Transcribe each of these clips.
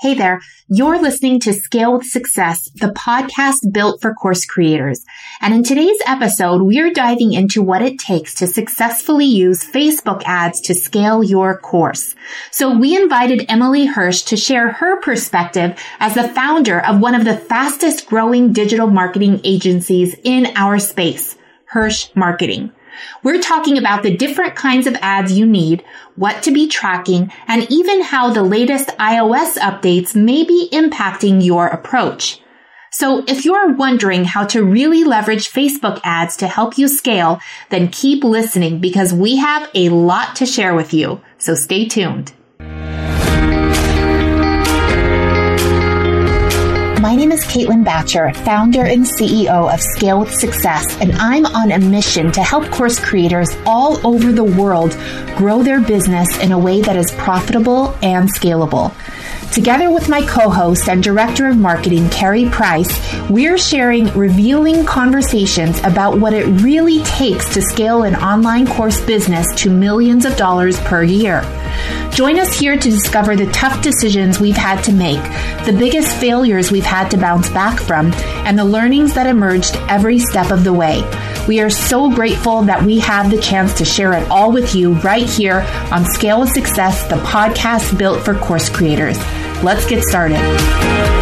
Hey there. You're listening to Scale with Success, the podcast built for course creators. And in today's episode, we're diving into what it takes to successfully use Facebook ads to scale your course. So we invited Emily Hirsch to share her perspective as the founder of one of the fastest growing digital marketing agencies in our space, Hirsch Marketing. We're talking about the different kinds of ads you need, what to be tracking, and even how the latest iOS updates may be impacting your approach. So if you're wondering how to really leverage Facebook ads to help you scale, then keep listening because we have a lot to share with you. So stay tuned. Name is Caitlin Bacher, founder and CEO of Scale with Success, and I'm on a mission to help course creators all over the world grow their business in a way that is profitable and scalable. Together with my co-host and director of marketing, Carrie Price, we're sharing revealing conversations about what it really takes to scale an online course business to millions of dollars per year. Join us here to discover the tough decisions we've had to make, the biggest failures we've had to bounce back from, and the learnings that emerged every step of the way. We are so grateful that we have the chance to share it all with you right here on Scale of Success, the podcast built for course creators. Let's get started.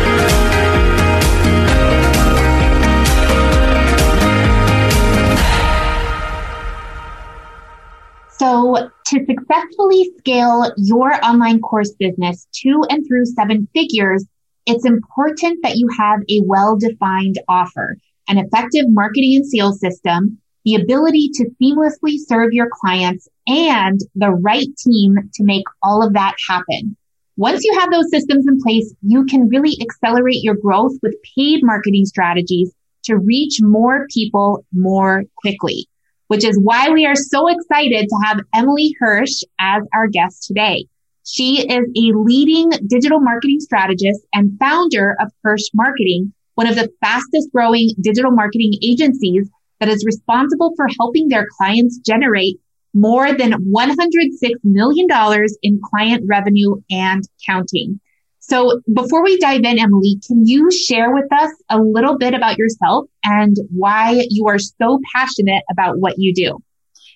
So to successfully scale your online course business to and through seven figures, it's important that you have a well-defined offer, an effective marketing and sales system, the ability to seamlessly serve your clients and the right team to make all of that happen. Once you have those systems in place, you can really accelerate your growth with paid marketing strategies to reach more people more quickly which is why we are so excited to have Emily Hirsch as our guest today. She is a leading digital marketing strategist and founder of Hirsch Marketing, one of the fastest growing digital marketing agencies that is responsible for helping their clients generate more than $106 million in client revenue and counting. So before we dive in, Emily, can you share with us a little bit about yourself and why you are so passionate about what you do?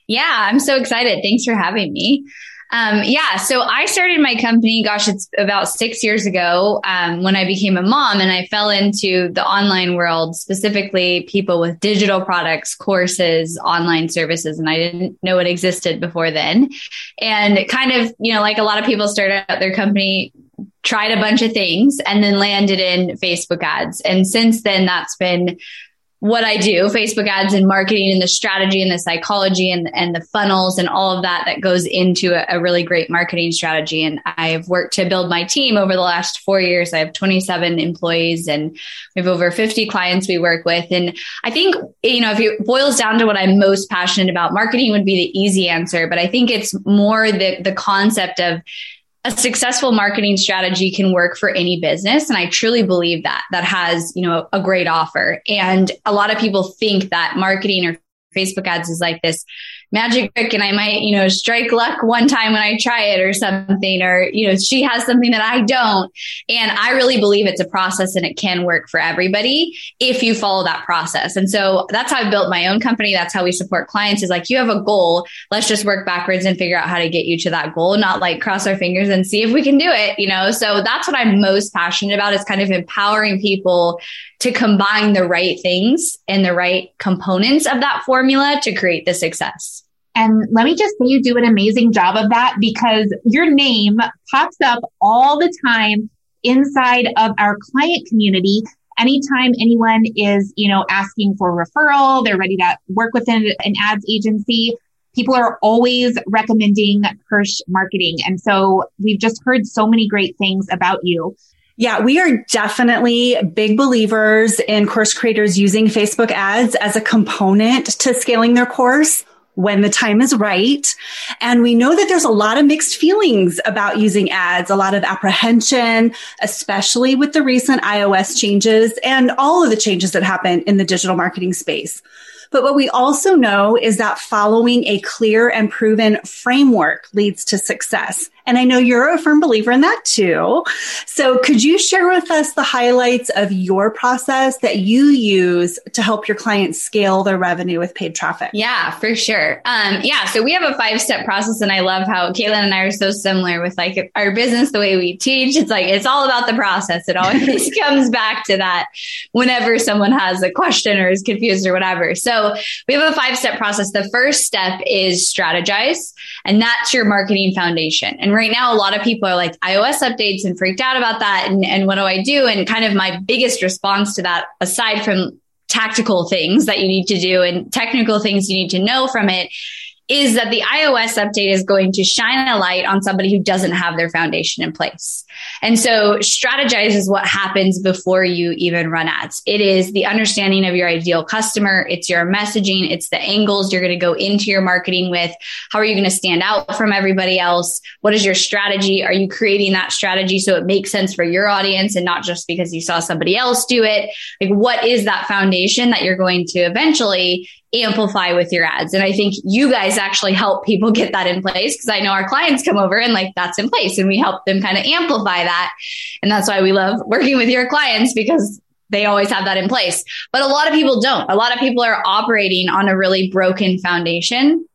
Yeah, I'm so excited. Thanks for having me. Um, yeah, so I started my company, gosh, it's about six years ago um, when I became a mom and I fell into the online world, specifically people with digital products, courses, online services, and I didn't know it existed before then. And kind of, you know, like a lot of people start out their company tried a bunch of things and then landed in Facebook ads. And since then, that's been what I do, Facebook ads and marketing and the strategy and the psychology and, and the funnels and all of that that goes into a, a, really great marketing strategy. And I've worked to build my team over the last four years. I have 27 employees and we have over 50 clients we work with. And I think, you know, if it boils down to what I'm most passionate about, marketing would be the easy answer, but I think it's more the, the concept of a successful marketing strategy can work for any business. And I truly believe that that has, you know, a great offer. And a lot of people think that marketing or Facebook ads is like this magic trick and I might, you know, strike luck one time when I try it or something, or, you know, she has something that I don't. And I really believe it's a process and it can work for everybody if you follow that process. And so that's how I built my own company. That's how we support clients is like, you have a goal. Let's just work backwards and figure out how to get you to that goal, not like cross our fingers and see if we can do it, you know? So that's what I'm most passionate about is kind of empowering people to combine the right things and the right components of that formula to create the success. And let me just say you do an amazing job of that because your name pops up all the time inside of our client community. Anytime anyone is, you know, asking for referral, they're ready to work within an ads agency. People are always recommending Hirsch marketing. And so we've just heard so many great things about you. Yeah, we are definitely big believers in course creators using Facebook ads as a component to scaling their course when the time is right. And we know that there's a lot of mixed feelings about using ads, a lot of apprehension, especially with the recent iOS changes and all of the changes that happen in the digital marketing space. But what we also know is that following a clear and proven framework leads to success. And I know you're a firm believer in that too. So could you share with us the highlights of your process that you use to help your clients scale their revenue with paid traffic? Yeah, for sure. Um, yeah. So we have a five step process and I love how Caitlin and I are so similar with like our business, the way we teach. It's like, it's all about the process. It always comes back to that whenever someone has a question or is confused or whatever. So we have a five step process. The first step is strategize and that's your marketing foundation. And right now, a lot of people are like iOS updates and freaked out about that. And, and what do I do? And kind of my biggest response to that, aside from tactical things that you need to do and technical things you need to know from it is that the iOS update is going to shine a light on somebody who doesn't have their foundation in place. And so strategize is what happens before you even run ads. It is the understanding of your ideal customer. It's your messaging. It's the angles you're going to go into your marketing with. How are you going to stand out from everybody else? What is your strategy? Are you creating that strategy so it makes sense for your audience and not just because you saw somebody else do it? Like what is that foundation that you're going to eventually amplify with your ads. And I think you guys actually help people get that in place because I know our clients come over and like that's in place and we help them kind of amplify that. And that's why we love working with your clients because they always have that in place. But a lot of people don't. A lot of people are operating on a really broken foundation.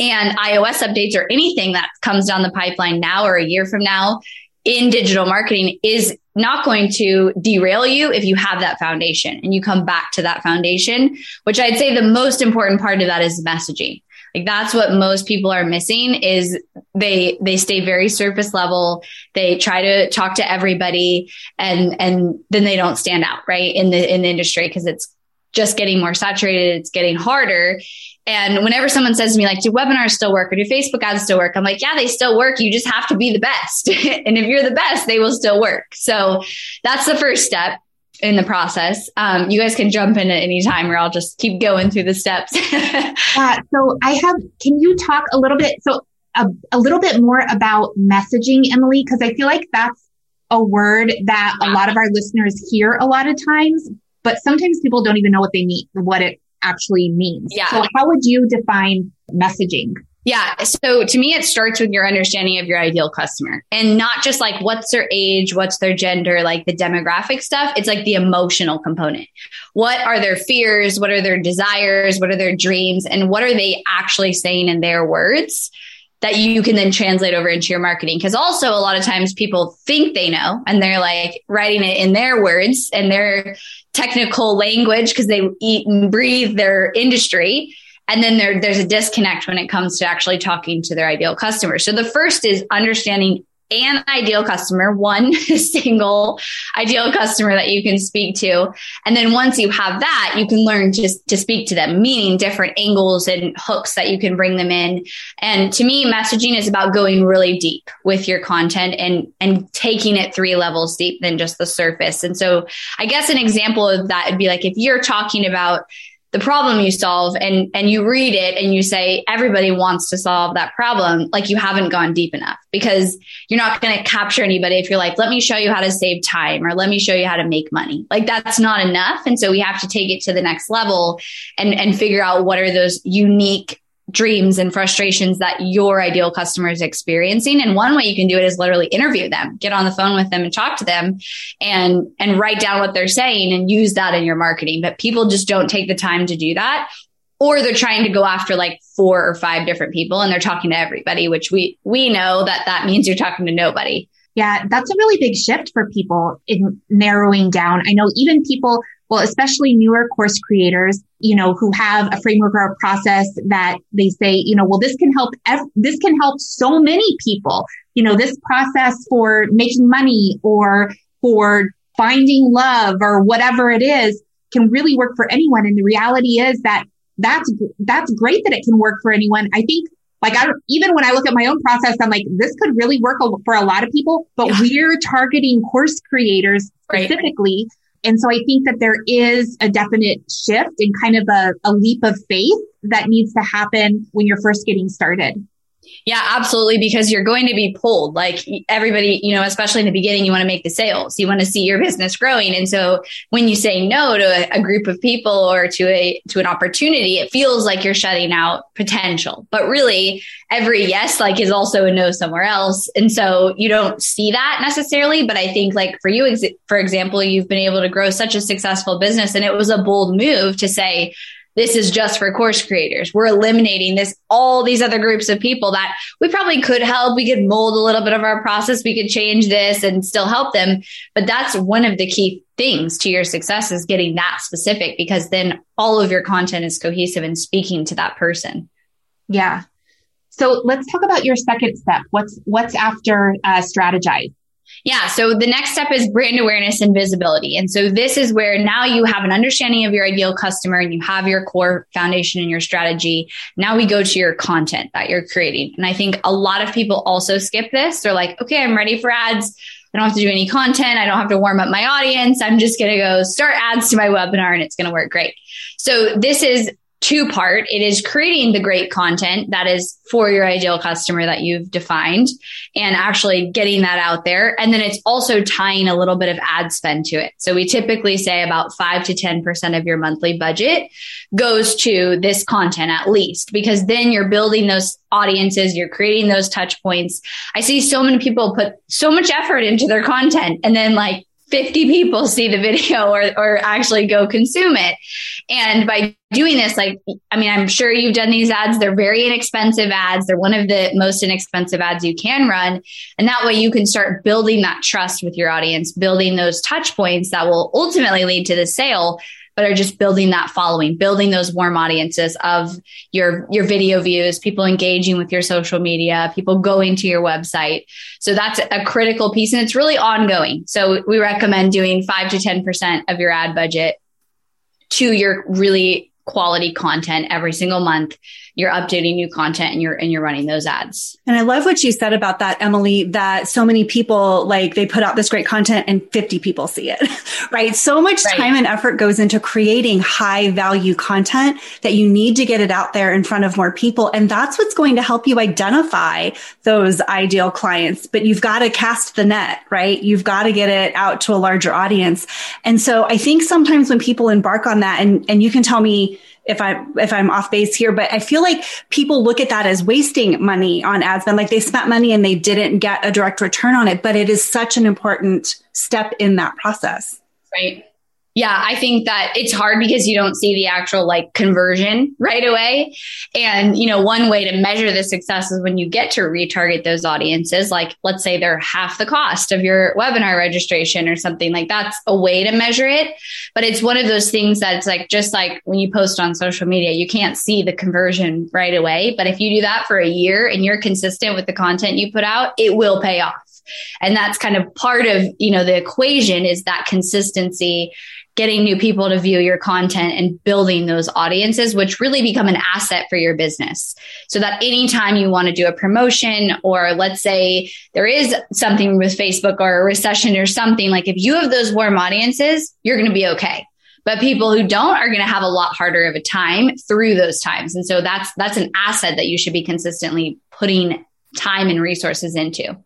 And iOS updates or anything that comes down the pipeline now or a year from now in digital marketing is not going to derail you if you have that foundation and you come back to that foundation, which I'd say the most important part of that is messaging. Like that's what most people are missing is they they stay very surface level. They try to talk to everybody and and then they don't stand out, right? In the in the industry because it's just getting more saturated, it's getting harder. And whenever someone says to me, like, do webinars still work or do Facebook ads still work? I'm like, yeah, they still work. You just have to be the best. and if you're the best, they will still work. So that's the first step in the process. Um, you guys can jump in at any time or I'll just keep going through the steps. yeah. So I have, can you talk a little bit? So a, a little bit more about messaging, Emily, because I feel like that's a word that a lot of our listeners hear a lot of times, but sometimes people don't even know what they mean, what it actually means. Yeah. So how would you define messaging? Yeah. So to me, it starts with your understanding of your ideal customer and not just like what's their age, what's their gender, like the demographic stuff. It's like the emotional component. What are their fears? What are their desires? What are their dreams? And what are they actually saying in their words? That you can then translate over into your marketing. Cause also a lot of times people think they know and they're like writing it in their words and their technical language because they eat and breathe their industry. And then there, there's a disconnect when it comes to actually talking to their ideal customer. So the first is understanding an ideal customer, one single ideal customer that you can speak to. And then once you have that, you can learn just to speak to them, meaning different angles and hooks that you can bring them in. And to me, messaging is about going really deep with your content and, and taking it three levels deep than just the surface. And so I guess an example of that would be like if you're talking about the problem you solve and and you read it and you say everybody wants to solve that problem like you haven't gone deep enough because you're not going to capture anybody if you're like let me show you how to save time or let me show you how to make money. Like that's not enough. And so we have to take it to the next level and and figure out what are those unique dreams and frustrations that your ideal customer is experiencing. And one way you can do it is literally interview them, get on the phone with them and talk to them and, and write down what they're saying and use that in your marketing. But people just don't take the time to do that. Or they're trying to go after like four or five different people and they're talking to everybody, which we, we know that that means you're talking to nobody. Yeah, that's a really big shift for people in narrowing down. I know even people well, especially newer course creators, you know, who have a framework or a process that they say, you know, well, this can help, ev- this can help so many people, you know, this process for making money or for finding love or whatever it is can really work for anyone. And the reality is that that's, that's great that it can work for anyone. I think like I don't, even when I look at my own process, I'm like, this could really work for a lot of people, but yeah. we're targeting course creators specifically. Right. And so I think that there is a definite shift and kind of a, a leap of faith that needs to happen when you're first getting started. Yeah, absolutely. Because you're going to be pulled. Like everybody, you know, especially in the beginning, you want to make the sales. You want to see your business growing. And so when you say no to a, a, group of people or to a, to an opportunity, it feels like you're shutting out potential. But really every yes, like is also a no somewhere else. And so you don't see that necessarily. But I think like for you, for example, you've been able to grow such a successful business and it was a bold move to say, this is just for course creators. We're eliminating this, all these other groups of people that we probably could help. We could mold a little bit of our process. We could change this and still help them. But that's one of the key things to your success is getting that specific because then all of your content is cohesive and speaking to that person. Yeah. So let's talk about your second step. What's what's after uh, strategize? Yeah. So the next step is brand awareness and visibility. And so this is where now you have an understanding of your ideal customer and you have your core foundation and your strategy. Now we go to your content that you're creating. And I think a lot of people also skip this. They're like, okay, I'm ready for ads. I don't have to do any content. I don't have to warm up my audience. I'm just going to go start ads to my webinar and it's going to work great. So this is two part. It is creating the great content that is for your ideal customer that you've defined and actually getting that out there. And then it's also tying a little bit of ad spend to it. So we typically say about five to 10% of your monthly budget goes to this content at least, because then you're building those audiences, you're creating those touch points. I see so many people put so much effort into their content and then like 50 people see the video or, or actually go consume it. And by doing this, like, I mean, I'm sure you've done these ads. They're very inexpensive ads. They're one of the most inexpensive ads you can run. And that way you can start building that trust with your audience, building those touch points that will ultimately lead to the sale but are just building that following, building those warm audiences of your, your video views, people engaging with your social media, people going to your website. So that's a critical piece and it's really ongoing. So we recommend doing five to 10% of your ad budget to your really quality content every single month you're updating new content and you're and you're running those ads. And I love what you said about that, Emily, that so many people like they put out this great content and 50 people see it. right? So much right. time and effort goes into creating high value content that you need to get it out there in front of more people. And that's what's going to help you identify those ideal clients. But you've got to cast the net, right? You've got to get it out to a larger audience. And so I think sometimes when people embark on that and, and you can tell me if I'm if I'm off base here, but I feel like people look at that as wasting money on ads. spend. Like they spent money and they didn't get a direct return on it, but it is such an important step in that process. Right yeah, I think that it's hard because you don't see the actual like conversion right away. And, you know, one way to measure the success is when you get to retarget those audiences. Like, let's say they're half the cost of your webinar registration or something like that's a way to measure it. But it's one of those things that's like, just like when you post on social media, you can't see the conversion right away. But if you do that for a year and you're consistent with the content you put out, it will pay off. And that's kind of part of, you know, the equation is that consistency getting new people to view your content and building those audiences, which really become an asset for your business. So that anytime you want to do a promotion, or let's say there is something with Facebook or a recession or something, like if you have those warm audiences, you're going to be okay. But people who don't are going to have a lot harder of a time through those times. And so that's, that's an asset that you should be consistently putting time and resources into.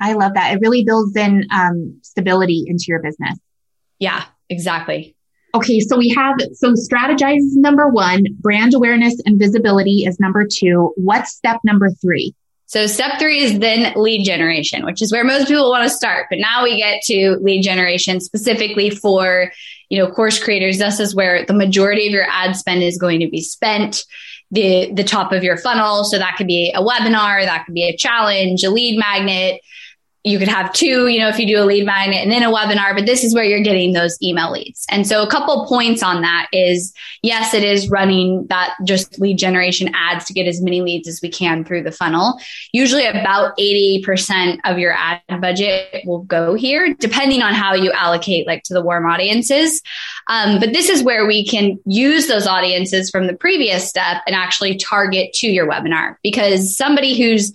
I love that. It really builds in um, stability into your business. Yeah, exactly. Okay, so we have so strategize is number one, brand awareness and visibility is number two. What's step number three? So step three is then lead generation, which is where most people want to start. But now we get to lead generation specifically for, you know, course creators. This is where the majority of your ad spend is going to be spent. The, the top of your funnel. So that could be a webinar, that could be a challenge, a lead magnet, you could have two, you know, if you do a lead magnet and then a webinar, but this is where you're getting those email leads. And so a couple points on that is yes, it is running that just lead generation ads to get as many leads as we can through the funnel. Usually about 80% of your ad budget will go here, depending on how you allocate like to the warm audiences. Um, but this is where we can use those audiences from the previous step and actually target to your webinar because somebody who's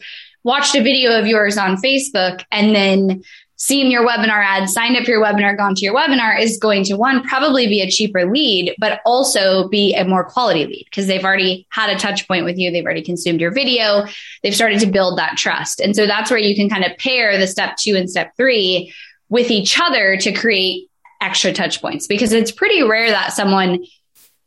watched a video of yours on Facebook and then seen your webinar ad, signed up for your webinar, gone to your webinar is going to one, probably be a cheaper lead, but also be a more quality lead because they've already had a touch point with you. They've already consumed your video. They've started to build that trust. And so that's where you can kind of pair the step two and step three with each other to create extra touch points because it's pretty rare that someone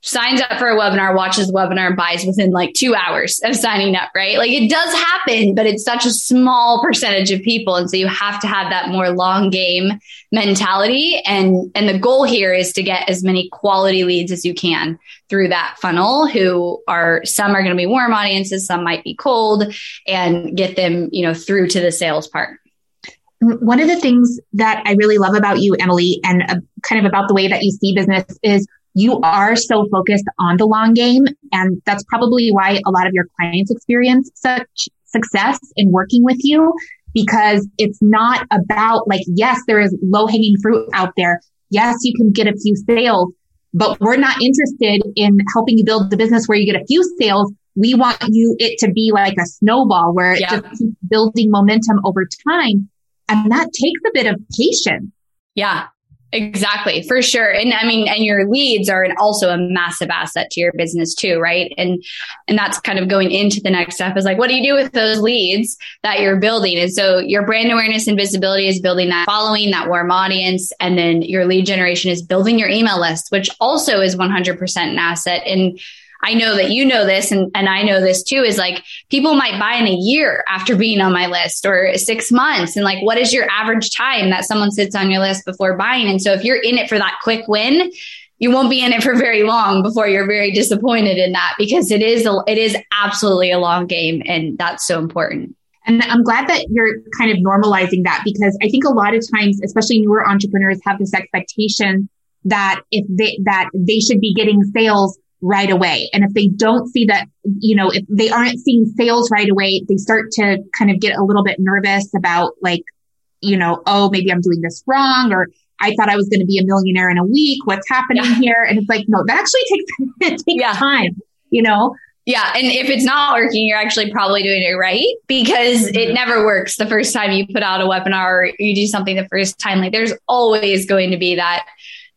signs up for a webinar, watches the webinar, buys within like two hours of signing up, right? Like it does happen, but it's such a small percentage of people. And so you have to have that more long game mentality. And, and the goal here is to get as many quality leads as you can through that funnel who are, some are going to be warm audiences, some might be cold and get them, you know, through to the sales part. One of the things that I really love about you, Emily, and uh, kind of about the way that you see business is you are so focused on the long game. And that's probably why a lot of your clients experience such success in working with you because it's not about like, yes, there is low hanging fruit out there. Yes, you can get a few sales, but we're not interested in helping you build the business where you get a few sales. We want you it to be like a snowball where it yeah. just keeps building momentum over time. And that takes a bit of patience. Yeah. Exactly, for sure. And I mean, and your leads are also a massive asset to your business too, right? And and that's kind of going into the next step is like, what do you do with those leads that you're building? And so your brand awareness and visibility is building that following, that warm audience, and then your lead generation is building your email list, which also is 100% an asset. And I know that you know this and, and I know this too is like people might buy in a year after being on my list or six months. And like, what is your average time that someone sits on your list before buying? And so if you're in it for that quick win, you won't be in it for very long before you're very disappointed in that because it is, a, it is absolutely a long game. And that's so important. And I'm glad that you're kind of normalizing that because I think a lot of times, especially newer entrepreneurs have this expectation that if they, that they should be getting sales right away. And if they don't see that, you know, if they aren't seeing sales right away, they start to kind of get a little bit nervous about like, you know, oh, maybe I'm doing this wrong or I thought I was going to be a millionaire in a week. What's happening yeah. here? And it's like, no, that actually takes, it takes yeah. time, you know? Yeah. And if it's not working, you're actually probably doing it right because it mm-hmm. never works the first time you put out a webinar or you do something the first time. Like there's always going to be that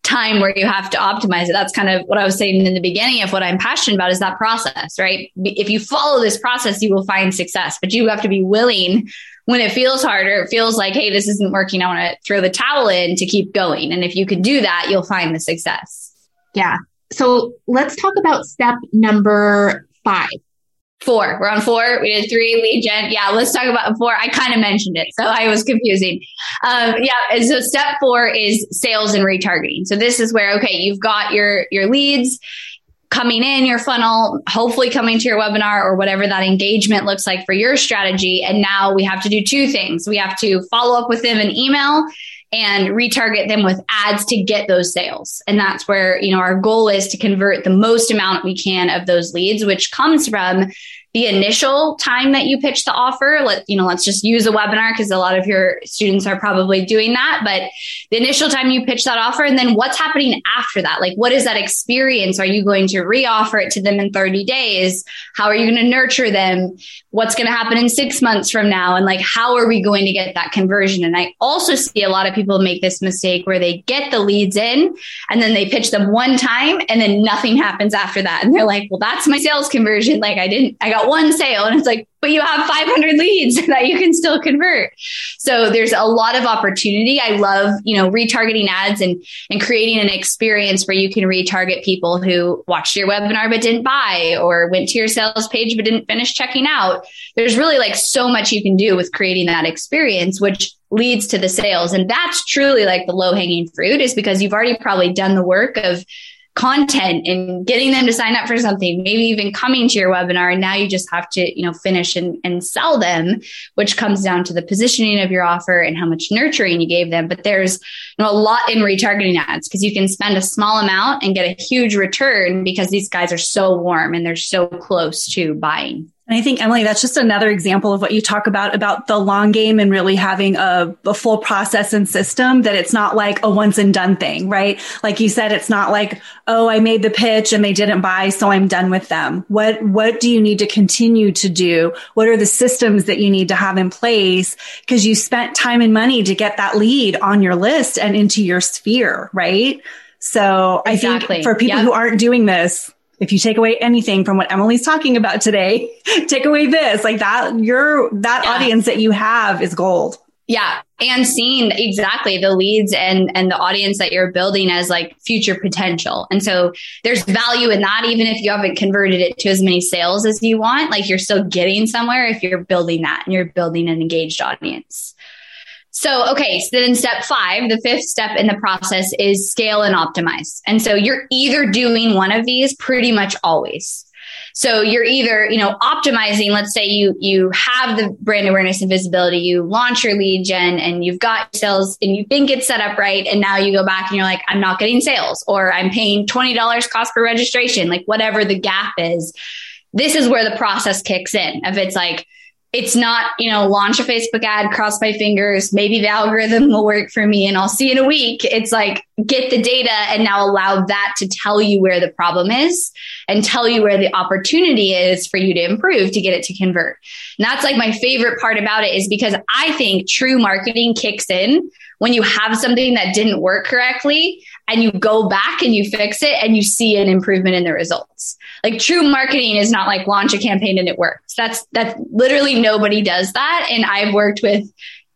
time where you have to optimize it. That's kind of what I was saying in the beginning of what I'm passionate about is that process, right? If you follow this process, you will find success, but you have to be willing when it feels harder, it feels like, Hey, this isn't working. I want to throw the towel in to keep going. And if you can do that, you'll find the success. Yeah. So let's talk about step number five. Four. We're on four. We did three lead gen. Yeah, let's talk about four. I kind of mentioned it, so I was confusing. Um, yeah, so step four is sales and retargeting. So this is where okay, you've got your your leads coming in your funnel, hopefully coming to your webinar or whatever that engagement looks like for your strategy. And now we have to do two things. We have to follow up with them in email and retarget them with ads to get those sales. And that's where, you know, our goal is to convert the most amount we can of those leads, which comes from the initial time that you pitch the offer let you know let's just use a webinar because a lot of your students are probably doing that but the initial time you pitch that offer and then what's happening after that? Like what is that experience? Are you going to reoffer it to them in 30 days? How are you going to nurture them? What's going to happen in 6 months from now? And like how are we going to get that conversion? And i also see a lot of people make this mistake where they get the leads in and then they pitch them one time and then nothing happens after that. And they're like well that's my sales conversion. Like i didn't i got one sale and it's like but you have 500 leads that you can still convert. So there's a lot of opportunity. I love you know retargeting ads and and creating an experience where you can retarget people who watched your webinar but didn't buy or went to your sales page but didn't finish checking out. There's really like so much you can do with creating that experience which leads to the sales. And that's truly like the low hanging fruit is because you've already probably done the work of content and getting them to sign up for something, maybe even coming to your webinar. And now you just have to, you know, finish and, and sell them, which comes down to the positioning of your offer and how much nurturing you gave them. But there's you know, a lot in retargeting ads because you can spend a small amount and get a huge return because these guys are so warm and they're so close to buying. And I think, Emily, that's just another example of what you talk about, about the long game and really having a, a, full process and system that it's not like a once and done thing, right? Like you said, it's not like, oh, I made the pitch and they didn't buy, so I'm done with them. What, what do you need to continue to do? What are the systems that you need to have in place? Cause you spent time and money to get that lead on your list and into your sphere, right? So exactly. I think for people yep. who aren't doing this, if you take away anything from what Emily's talking about today, take away this, like that, your, that yeah. audience that you have is gold. Yeah. And seeing exactly the leads and, and the audience that you're building as like future potential. And so there's value in that, even if you haven't converted it to as many sales as you want, like you're still getting somewhere if you're building that and you're building an engaged audience. So, okay. So then step five, the fifth step in the process is scale and optimize. And so you're either doing one of these pretty much always. So you're either, you know, optimizing, let's say you, you have the brand awareness and visibility, you launch your lead gen and you've got sales and you think it's set up right. And now you go back and you're like, I'm not getting sales or I'm paying $20 cost per registration, like whatever the gap is. This is where the process kicks in. If it's like, it's not, you know, launch a Facebook ad, cross my fingers, maybe the algorithm will work for me and I'll see in a week. It's like get the data and now allow that to tell you where the problem is and tell you where the opportunity is for you to improve to get it to convert. And that's like my favorite part about it is because I think true marketing kicks in when you have something that didn't work correctly and you go back and you fix it and you see an improvement in the results. Like true marketing is not like launch a campaign and it works. That's, that's literally nobody does that. And I've worked with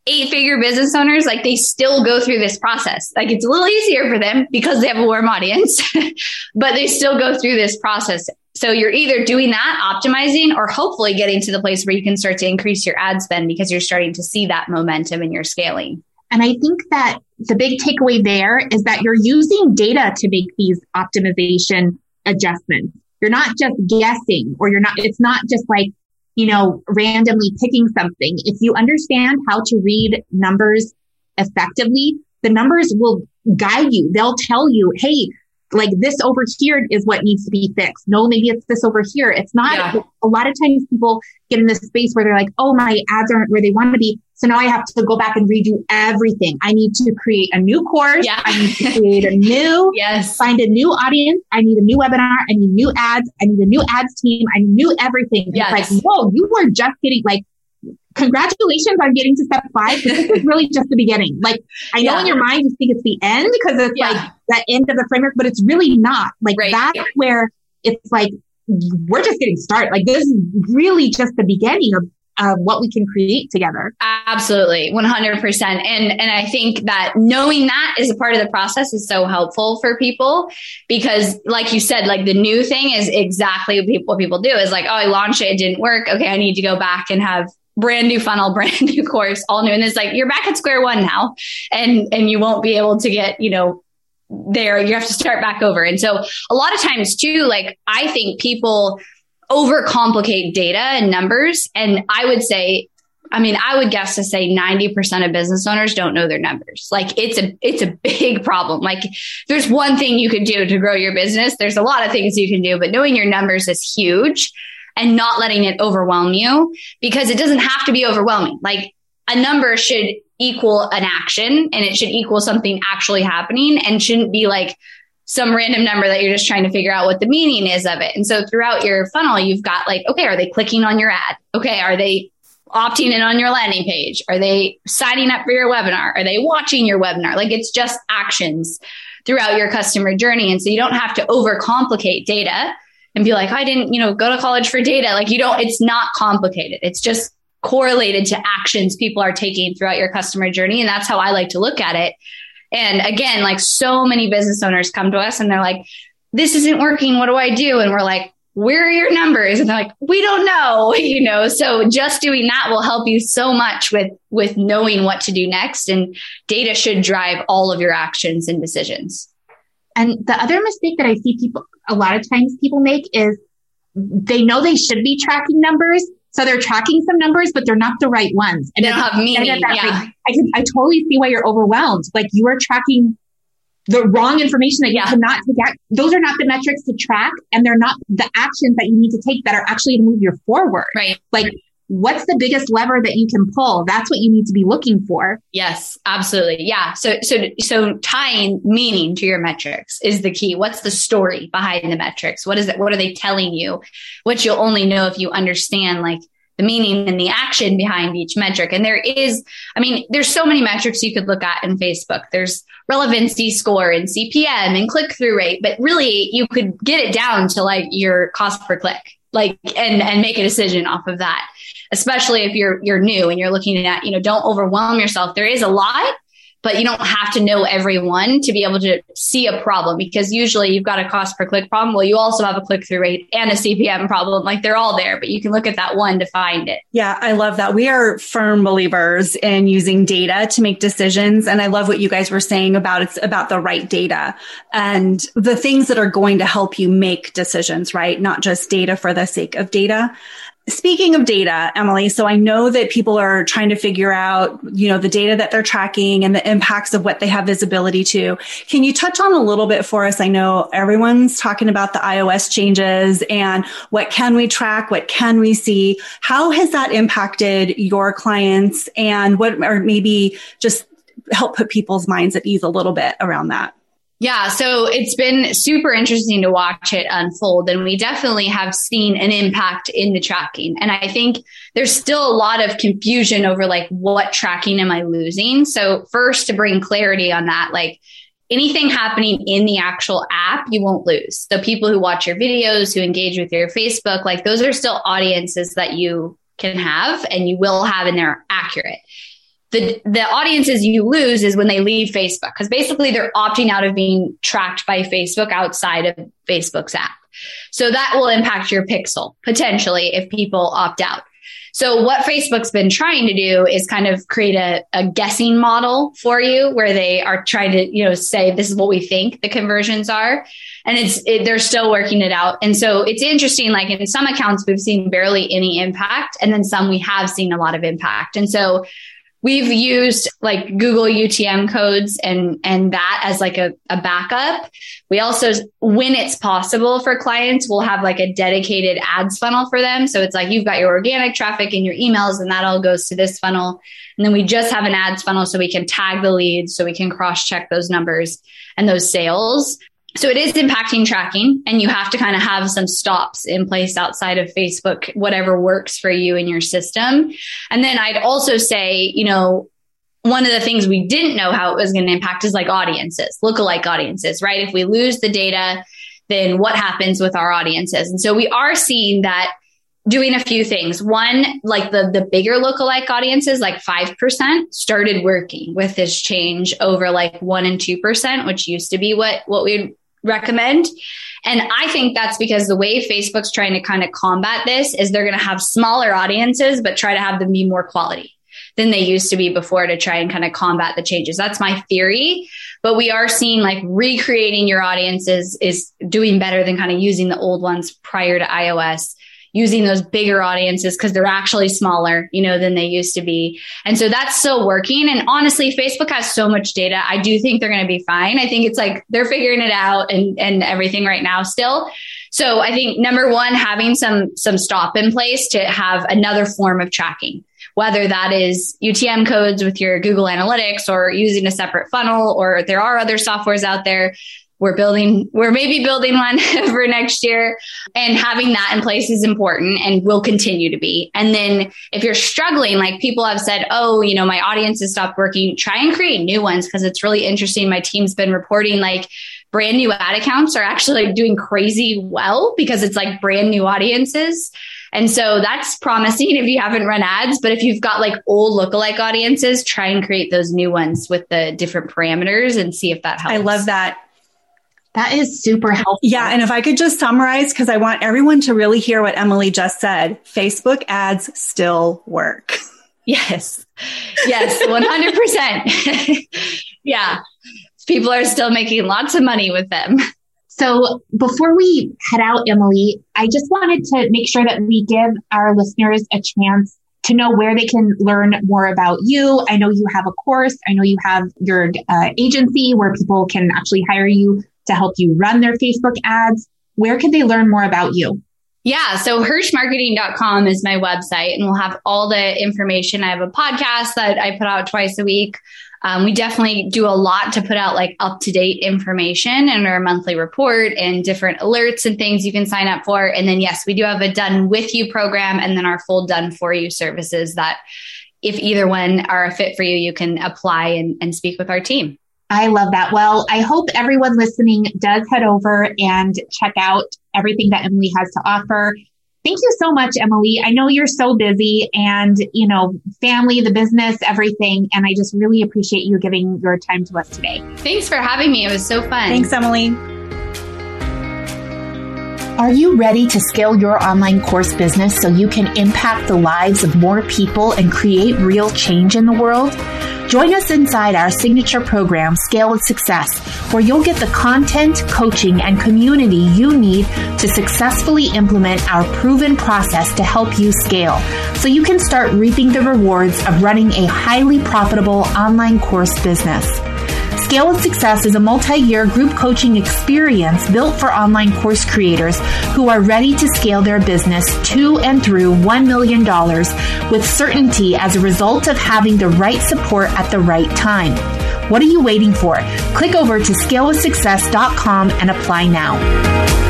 eight figure business owners, like they still go through this process. Like it's a little easier for them because they have a warm audience, but they still go through this process. So you're either doing that, optimizing, or hopefully getting to the place where you can start to increase your ad spend because you're starting to see that momentum and you're scaling. And I think that the big takeaway there is that you're using data to make these optimization adjustments. You're not just guessing or you're not, it's not just like, you know, randomly picking something. If you understand how to read numbers effectively, the numbers will guide you. They'll tell you, Hey, like this over here is what needs to be fixed. No, maybe it's this over here. It's not. Yeah. A lot of times people get in this space where they're like, oh, my ads aren't where they want to be. So now I have to go back and redo everything. I need to create a new course. Yeah. I need to create a new, yes. find a new audience. I need a new webinar. I need new ads. I need a new ads team. I need new everything. Yes. It's like, whoa, you were just getting like, congratulations on getting to step five. This is really just the beginning. Like I know yeah. in your mind you think it's the end because it's yeah. like the end of the framework, but it's really not. Like right. that's where it's like we're just getting started. Like this is really just the beginning of of what we can create together. Absolutely. 100%. And, and I think that knowing that is a part of the process is so helpful for people because like you said, like the new thing is exactly what people, what people do is like, oh, I launched it. It didn't work. Okay. I need to go back and have brand new funnel, brand new course, all new. And it's like, you're back at square one now and, and you won't be able to get, you know, there. You have to start back over. And so a lot of times too, like I think people overcomplicate data and numbers. And I would say, I mean, I would guess to say 90% of business owners don't know their numbers. Like it's a, it's a big problem. Like there's one thing you can do to grow your business. There's a lot of things you can do, but knowing your numbers is huge and not letting it overwhelm you because it doesn't have to be overwhelming. Like a number should equal an action and it should equal something actually happening and shouldn't be like some random number that you're just trying to figure out what the meaning is of it. And so throughout your funnel, you've got like, okay, are they clicking on your ad? Okay. Are they opting in on your landing page? Are they signing up for your webinar? Are they watching your webinar? Like it's just actions throughout your customer journey. And so you don't have to overcomplicate data and be like, I didn't, you know, go to college for data. Like you don't, it's not complicated. It's just correlated to actions people are taking throughout your customer journey. And that's how I like to look at it. And again, like so many business owners come to us and they're like, this isn't working. What do I do? And we're like, where are your numbers? And they're like, we don't know, you know, so just doing that will help you so much with, with knowing what to do next. And data should drive all of your actions and decisions. And the other mistake that I see people, a lot of times people make is they know they should be tracking numbers. So they're tracking some numbers, but they're not the right ones. And they don't have meaning. Yeah. I can, I totally see why you're overwhelmed. Like you are tracking the wrong information that you yeah. cannot take out. Those are not the metrics to track and they're not the actions that you need to take that are actually to move you forward. Right. Like what's the biggest lever that you can pull? That's what you need to be looking for. Yes, absolutely. Yeah. So, so, so tying meaning to your metrics is the key. What's the story behind the metrics? What is it? What are they telling you? Which you'll only know if you understand like the meaning and the action behind each metric. And there is, I mean, there's so many metrics you could look at in Facebook. There's relevancy score and CPM and click through rate, but really you could get it down to like your cost per click, like, and, and make a decision off of that, especially if you're, you're new and you're looking at, you know, don't overwhelm yourself. There is a lot, but you don't have to know everyone to be able to see a problem because usually you've got a cost per click problem. Well, you also have a click through rate and a CPM problem. Like they're all there, but you can look at that one to find it. Yeah, I love that. We are firm believers in using data to make decisions. And I love what you guys were saying about it's about the right data and the things that are going to help you make decisions, right? Not just data for the sake of data. Speaking of data, Emily, so I know that people are trying to figure out, you know, the data that they're tracking and the impacts of what they have visibility to. Can you touch on a little bit for us? I know everyone's talking about the iOS changes and what can we track? What can we see? How has that impacted your clients and what, or maybe just help put people's minds at ease a little bit around that? Yeah, so it's been super interesting to watch it unfold. And we definitely have seen an impact in the tracking. And I think there's still a lot of confusion over like, what tracking am I losing? So, first, to bring clarity on that, like, anything happening in the actual app, you won't lose. The people who watch your videos, who engage with your Facebook, like, those are still audiences that you can have and you will have and they're accurate the the audiences you lose is when they leave Facebook because basically they're opting out of being tracked by Facebook outside of Facebook's app. So that will impact your pixel potentially if people opt out. So what Facebook's been trying to do is kind of create a, a guessing model for you where they are trying to, you know, say this is what we think the conversions are. And it's, it, they're still working it out. And so it's interesting. Like in some accounts, we've seen barely any impact and then some we have seen a lot of impact. And so we've used like Google UTM codes and, and that as like a, a backup. We also, when it's possible for clients, we'll have like a dedicated ads funnel for them. So it's like you've got your organic traffic and your emails and that all goes to this funnel. And then we just have an ads funnel so we can tag the leads so we can cross check those numbers and those sales. So it is impacting tracking and you have to kind of have some stops in place outside of Facebook, whatever works for you in your system. And then I'd also say, you know, one of the things we didn't know how it was going to impact is like audiences, lookalike audiences, right? If we lose the data, then what happens with our audiences? And so we are seeing that doing a few things. One, like the the bigger lookalike audiences, like five percent, started working with this change over like one and two percent, which used to be what what we recommend. And I think that's because the way Facebook's trying to kind of combat this is they're going to have smaller audiences, but try to have them be more quality than they used to be before to try and kind of combat the changes. That's my theory. But we are seeing like recreating your audiences is doing better than kind of using the old ones prior to iOS using those bigger audiences because they're actually smaller, you know, than they used to be. And so that's still working. And honestly, Facebook has so much data. I do think they're going to be fine. I think it's like they're figuring it out and, and everything right now still. So I think number one, having some, some stop in place to have another form of tracking whether that is UTM codes with your Google Analytics or using a separate funnel, or there are other softwares out there we're building, we're maybe building one for next year and having that in place is important and will continue to be. And then if you're struggling, like people have said, Oh, you know, my audience has stopped working, try and create new ones because it's really interesting. My team's been reporting like brand new ad accounts are actually like doing crazy well because it's like brand new audiences. And so that's promising if you haven't run ads. But if you've got like old lookalike audiences, try and create those new ones with the different parameters and see if that helps. I love that. That is super helpful. Yeah. And if I could just summarize, because I want everyone to really hear what Emily just said Facebook ads still work. Yes. Yes. 100%. yeah. People are still making lots of money with them. So before we head out, Emily, I just wanted to make sure that we give our listeners a chance to know where they can learn more about you. I know you have a course. I know you have your uh, agency where people can actually hire you to help you run their Facebook ads. Where can they learn more about you? Yeah. So hirschmarketing.com is my website and we'll have all the information. I have a podcast that I put out twice a week. Um, we definitely do a lot to put out like up to date information in our monthly report and different alerts and things you can sign up for. And then, yes, we do have a done with you program and then our full done for you services that if either one are a fit for you, you can apply and, and speak with our team. I love that. Well, I hope everyone listening does head over and check out everything that Emily has to offer. Thank you so much, Emily. I know you're so busy and, you know, family, the business, everything. And I just really appreciate you giving your time to us today. Thanks for having me. It was so fun. Thanks, Emily. Are you ready to scale your online course business so you can impact the lives of more people and create real change in the world? Join us inside our signature program, Scale with Success, where you'll get the content, coaching, and community you need to successfully implement our proven process to help you scale so you can start reaping the rewards of running a highly profitable online course business. Scale with Success is a multi-year group coaching experience built for online course creators who are ready to scale their business to and through $1 million with certainty as a result of having the right support at the right time. What are you waiting for? Click over to scalewithsuccess.com and apply now.